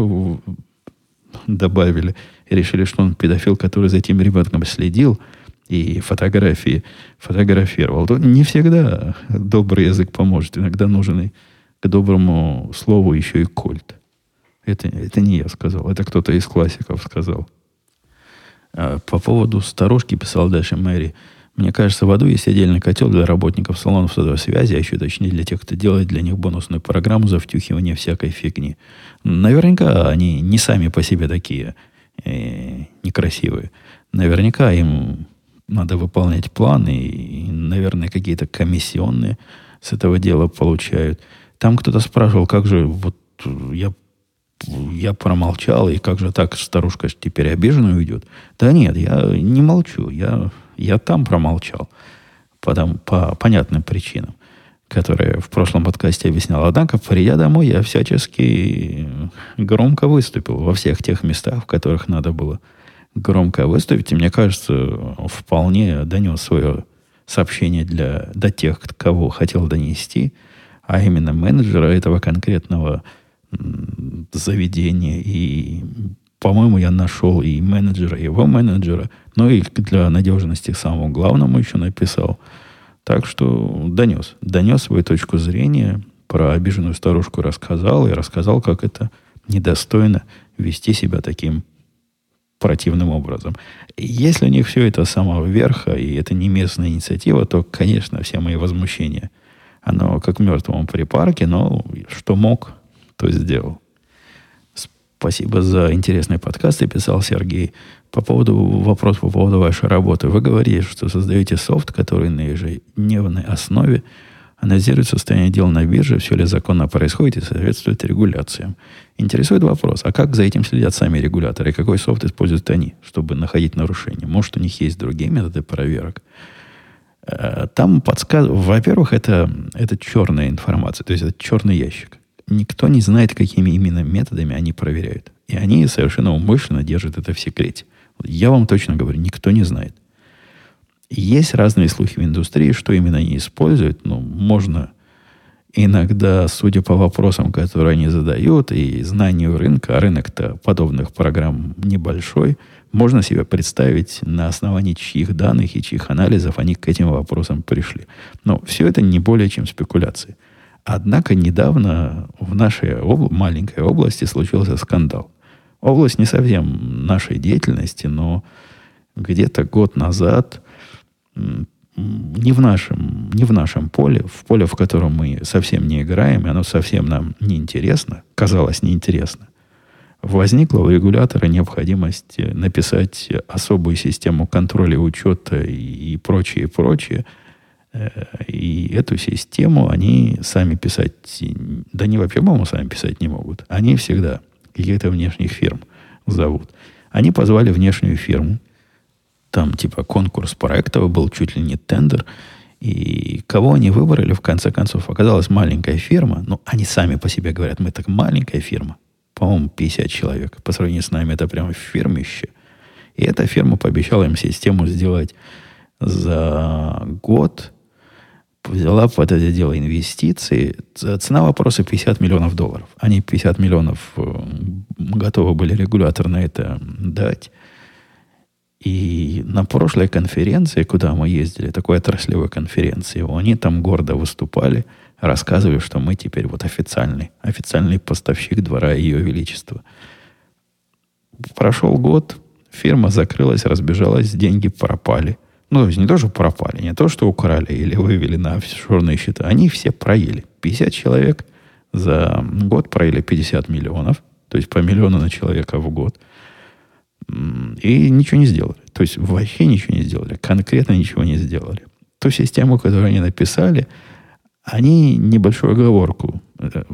добавили. И решили, что он педофил, который за этим ребенком следил и фотографии фотографировал. То не всегда добрый язык поможет. Иногда нужен и к доброму слову еще и кольт. Это, это не я сказал, это кто-то из классиков сказал. А по поводу старушки писал дальше Мэри. Мне кажется, в аду есть отдельный котел для работников салонов сотовой связи, а еще точнее для тех, кто делает для них бонусную программу за втюхивание всякой фигни. Наверняка они не сами по себе такие э, некрасивые. Наверняка им надо выполнять планы и, наверное, какие-то комиссионные с этого дела получают. Там кто-то спрашивал, как же вот я я промолчал, и как же так, старушка теперь обиженно уйдет? Да нет, я не молчу, я, я там промолчал. Потому, по понятным причинам, которые в прошлом подкасте объяснял. Однако, придя домой, я всячески громко выступил во всех тех местах, в которых надо было громко выступить. И мне кажется, вполне донес свое сообщение для, до тех, кого хотел донести, а именно менеджера этого конкретного заведения. И, по-моему, я нашел и менеджера, и его менеджера. Ну и для надежности самому главному еще написал. Так что донес. Донес свою точку зрения. Про обиженную старушку рассказал. И рассказал, как это недостойно вести себя таким противным образом. Если у них все это с самого верха, и это не местная инициатива, то, конечно, все мои возмущения, оно как мертвому припарке, но что мог, то сделал. Спасибо за интересный подкаст, и писал Сергей. По поводу вопрос по поводу вашей работы. Вы говорите, что создаете софт, который на ежедневной основе анализирует состояние дел на бирже, все ли законно происходит и соответствует регуляциям. Интересует вопрос, а как за этим следят сами регуляторы? Какой софт используют они, чтобы находить нарушения? Может, у них есть другие методы проверок? Э, там подсказывают... Во-первых, это, это черная информация, то есть это черный ящик никто не знает, какими именно методами они проверяют. И они совершенно умышленно держат это в секрете. Я вам точно говорю, никто не знает. Есть разные слухи в индустрии, что именно они используют. Ну, можно иногда, судя по вопросам, которые они задают, и знанию рынка, а рынок-то подобных программ небольшой, можно себе представить, на основании чьих данных и чьих анализов они к этим вопросам пришли. Но все это не более чем спекуляции. Однако недавно в нашей об... маленькой области случился скандал. Область не совсем нашей деятельности, но где-то год назад не в, нашем, не в нашем поле, в поле, в котором мы совсем не играем, и оно совсем нам не интересно, казалось неинтересно, возникла у регулятора необходимость написать особую систему контроля учета и прочее, прочее – и эту систему они сами писать, да не вообще, по-моему, сами писать не могут. Они всегда каких-то внешних фирм зовут. Они позвали внешнюю фирму, там типа конкурс проектов был, чуть ли не тендер, и кого они выбрали, в конце концов, оказалась маленькая фирма, ну, они сами по себе говорят, мы так маленькая фирма, по-моему, 50 человек, по сравнению с нами это прямо фирмище. И эта фирма пообещала им систему сделать за год взяла под это дело инвестиции. Цена вопроса 50 миллионов долларов. Они 50 миллионов э, готовы были регулятор на это дать. И на прошлой конференции, куда мы ездили, такой отраслевой конференции, они там гордо выступали, рассказывали, что мы теперь вот официальный, официальный поставщик двора Ее Величества. Прошел год, фирма закрылась, разбежалась, деньги пропали. Ну, то есть не то, что пропали, не то, что украли или вывели на офшорные счета. Они все проели. 50 человек за год проели 50 миллионов, то есть по миллиону на человека в год – и ничего не сделали. То есть вообще ничего не сделали. Конкретно ничего не сделали. Ту систему, которую они написали, они небольшую оговорку э,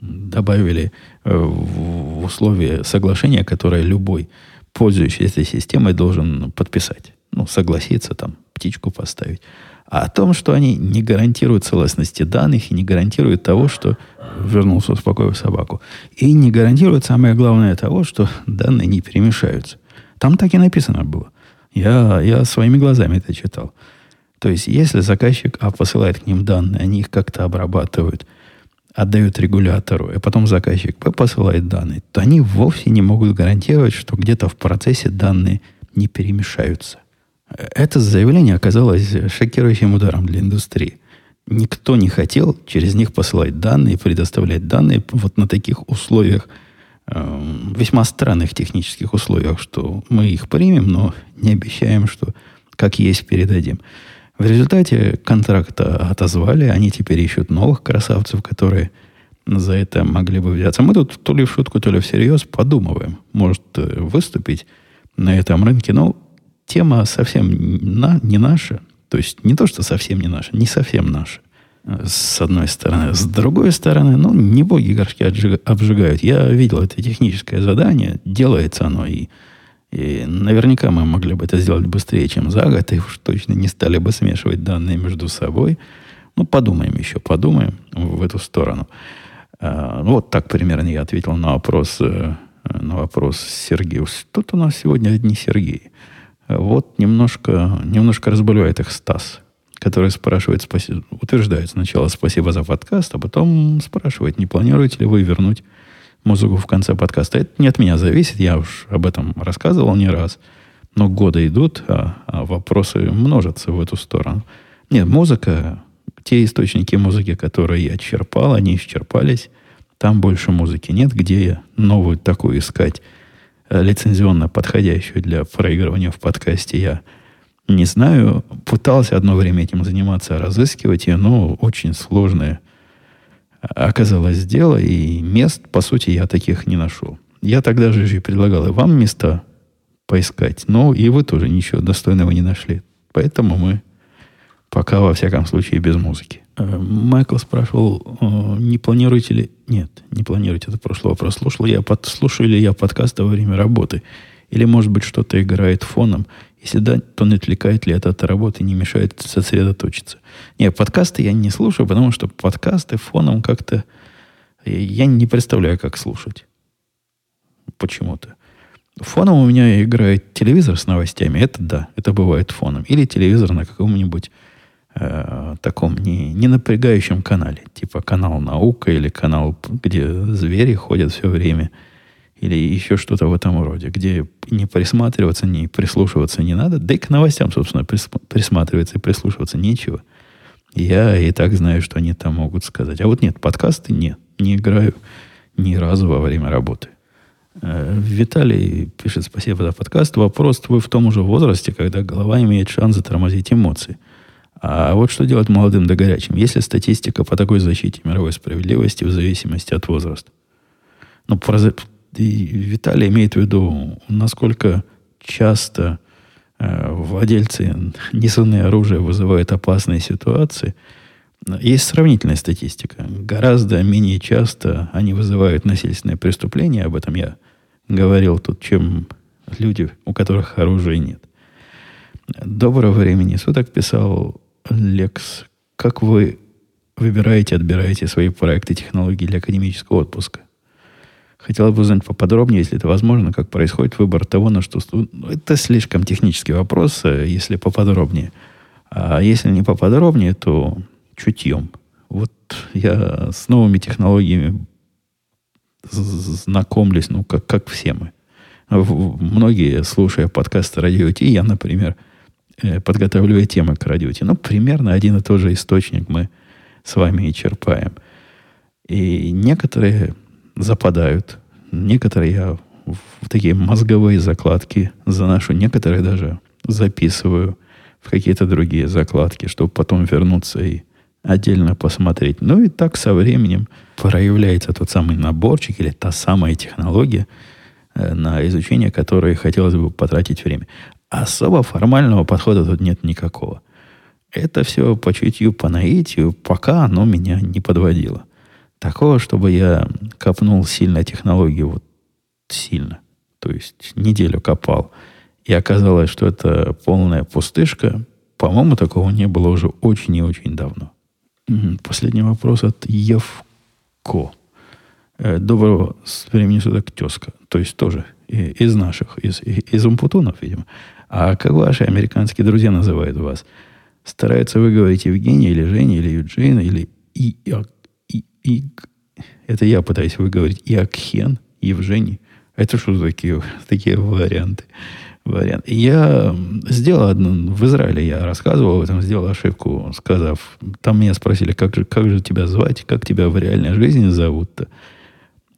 добавили э, в условия соглашения, которое любой пользующийся этой системой должен подписать. Ну, согласиться, там, птичку поставить. А о том, что они не гарантируют целостности данных и не гарантируют того, что вернулся успокоив собаку. И не гарантируют, самое главное, того, что данные не перемешаются. Там так и написано было. Я, я своими глазами это читал. То есть, если заказчик А посылает к ним данные, они их как-то обрабатывают, отдают регулятору, и потом заказчик Б посылает данные, то они вовсе не могут гарантировать, что где-то в процессе данные не перемешаются. Это заявление оказалось шокирующим ударом для индустрии. Никто не хотел через них посылать данные, предоставлять данные вот на таких условиях, э, весьма странных технических условиях, что мы их примем, но не обещаем, что как есть передадим. В результате контракта отозвали, они теперь ищут новых красавцев, которые за это могли бы взяться. Мы тут то ли в шутку, то ли всерьез подумываем, может э, выступить на этом рынке, но тема совсем на, не наша. То есть не то, что совсем не наша, не совсем наша. С одной стороны. С другой стороны, ну, не боги горшки обжигают. Я видел это техническое задание. Делается оно и и наверняка мы могли бы это сделать быстрее, чем за год, и уж точно не стали бы смешивать данные между собой. Ну, подумаем еще, подумаем в эту сторону. А, ну, вот так примерно я ответил на вопрос, э, на вопрос Сергея. Тут у нас сегодня одни Сергеи. Вот немножко, немножко разбавляет их Стас, который спрашивает, спаси, утверждает сначала спасибо за подкаст, а потом спрашивает, не планируете ли вы вернуть музыку в конце подкаста. Это не от меня зависит, я уж об этом рассказывал не раз. Но годы идут, а, а вопросы множатся в эту сторону. Нет, музыка, те источники музыки, которые я черпал, они исчерпались. Там больше музыки нет, где я новую такую искать лицензионно подходящую для проигрывания в подкасте, я не знаю. Пытался одно время этим заниматься, разыскивать ее, но очень сложное оказалось дело, и мест, по сути, я таких не нашел. Я тогда же и предлагал и вам места поискать, но и вы тоже ничего достойного не нашли. Поэтому мы пока, во всяком случае, без музыки. Э, Майкл спрашивал, э, не планируете ли... Нет, не планируете, это прошлый вопрос. Слушал я, под... ли я подкасты во время работы? Или, может быть, что-то играет фоном? Если да, то не отвлекает ли это от работы, не мешает сосредоточиться? Нет, подкасты я не слушаю, потому что подкасты фоном как-то... Я не представляю, как слушать. Почему-то. Фоном у меня играет телевизор с новостями. Это да, это бывает фоном. Или телевизор на каком-нибудь э, таком не, не напрягающем канале, типа канал наука или канал, где звери ходят все время, или еще что-то в этом роде, где не присматриваться, не прислушиваться не надо, да и к новостям, собственно, присматриваться и прислушиваться нечего. Я и так знаю, что они там могут сказать. А вот нет, подкасты нет, не играю ни разу во время работы. Э, Виталий пишет, спасибо за подкаст. Вопрос, вы в том уже возрасте, когда голова имеет шанс затормозить эмоции – а вот что делать молодым да горячим? Есть ли статистика по такой защите мировой справедливости в зависимости от возраста? Ну, Виталий имеет в виду, насколько часто э, владельцы несунные оружия вызывают опасные ситуации. Есть сравнительная статистика. Гораздо менее часто они вызывают насильственные преступления, об этом я говорил тут, чем люди, у которых оружия нет. Доброго времени суток писал Лекс, как вы выбираете, отбираете свои проекты технологии для академического отпуска? Хотел бы узнать поподробнее, если это возможно, как происходит выбор того, на что... Ну, это слишком технический вопрос, э, если поподробнее. А если не поподробнее, то чутьем. Вот я с новыми технологиями знакомлюсь, ну, как, как все мы. Многие, слушая подкасты Радио Ти, я, например, э, подготавливаю темы к Радио Ти. Ну, примерно один и тот же источник мы с вами и черпаем. И некоторые западают, некоторые я в такие мозговые закладки заношу, некоторые даже записываю в какие-то другие закладки, чтобы потом вернуться и отдельно посмотреть. Ну и так со временем проявляется тот самый наборчик или та самая технология, э, на изучение которой хотелось бы потратить время. Особо формального подхода тут нет никакого. Это все по чутью, по наитию, пока оно меня не подводило. Такого, чтобы я копнул сильно технологию, вот сильно, то есть неделю копал, и оказалось, что это полная пустышка, по-моему, такого не было уже очень и очень давно. Последний вопрос от Евко. Э, доброго времени суток тезка. То есть тоже из наших, из, из умпутунов, видимо. А как ваши американские друзья называют вас? Стараются выговорить Евгений или Женя, или Юджин, или и, и, и, Это я пытаюсь выговорить Иакхен, Евгений. Это что за такие, такие варианты? вариант. Я сделал одну, в Израиле я рассказывал об этом, сделал ошибку, сказав, там меня спросили, как же, как же тебя звать, как тебя в реальной жизни зовут-то.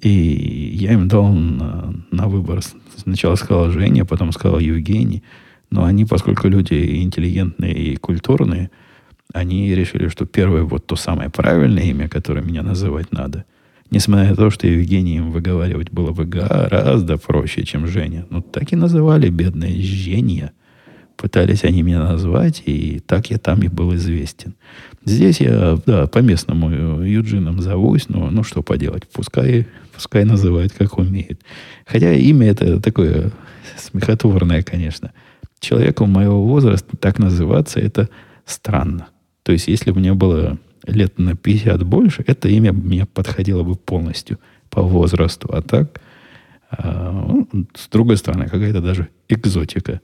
И я им дал на, на выбор. Сначала сказал Женя, потом сказал Евгений. Но они, поскольку люди интеллигентные и культурные, они решили, что первое вот то самое правильное имя, которое меня называть надо. Несмотря на то, что Евгением выговаривать было бы гораздо проще, чем Женя. Ну, так и называли бедное Женя. Пытались они меня назвать, и так я там и был известен. Здесь я, да, по-местному Юджином зовусь, но ну что поделать, пускай, пускай называют, как умеет. Хотя имя это такое смехотворное, конечно. Человеку моего возраста так называться, это странно. То есть, если бы мне было лет на 50 больше, это имя мне подходило бы полностью по возрасту. А так, ну, с другой стороны, какая-то даже экзотика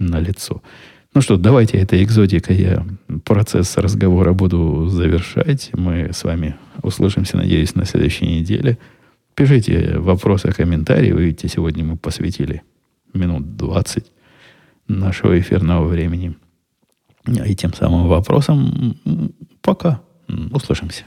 на лицо. Ну что, давайте этой экзотикой я процесс разговора буду завершать. Мы с вами услышимся, надеюсь, на следующей неделе. Пишите вопросы, комментарии. Вы видите, сегодня мы посвятили минут 20 нашего эфирного времени. И тем самым вопросам пока. Услышимся.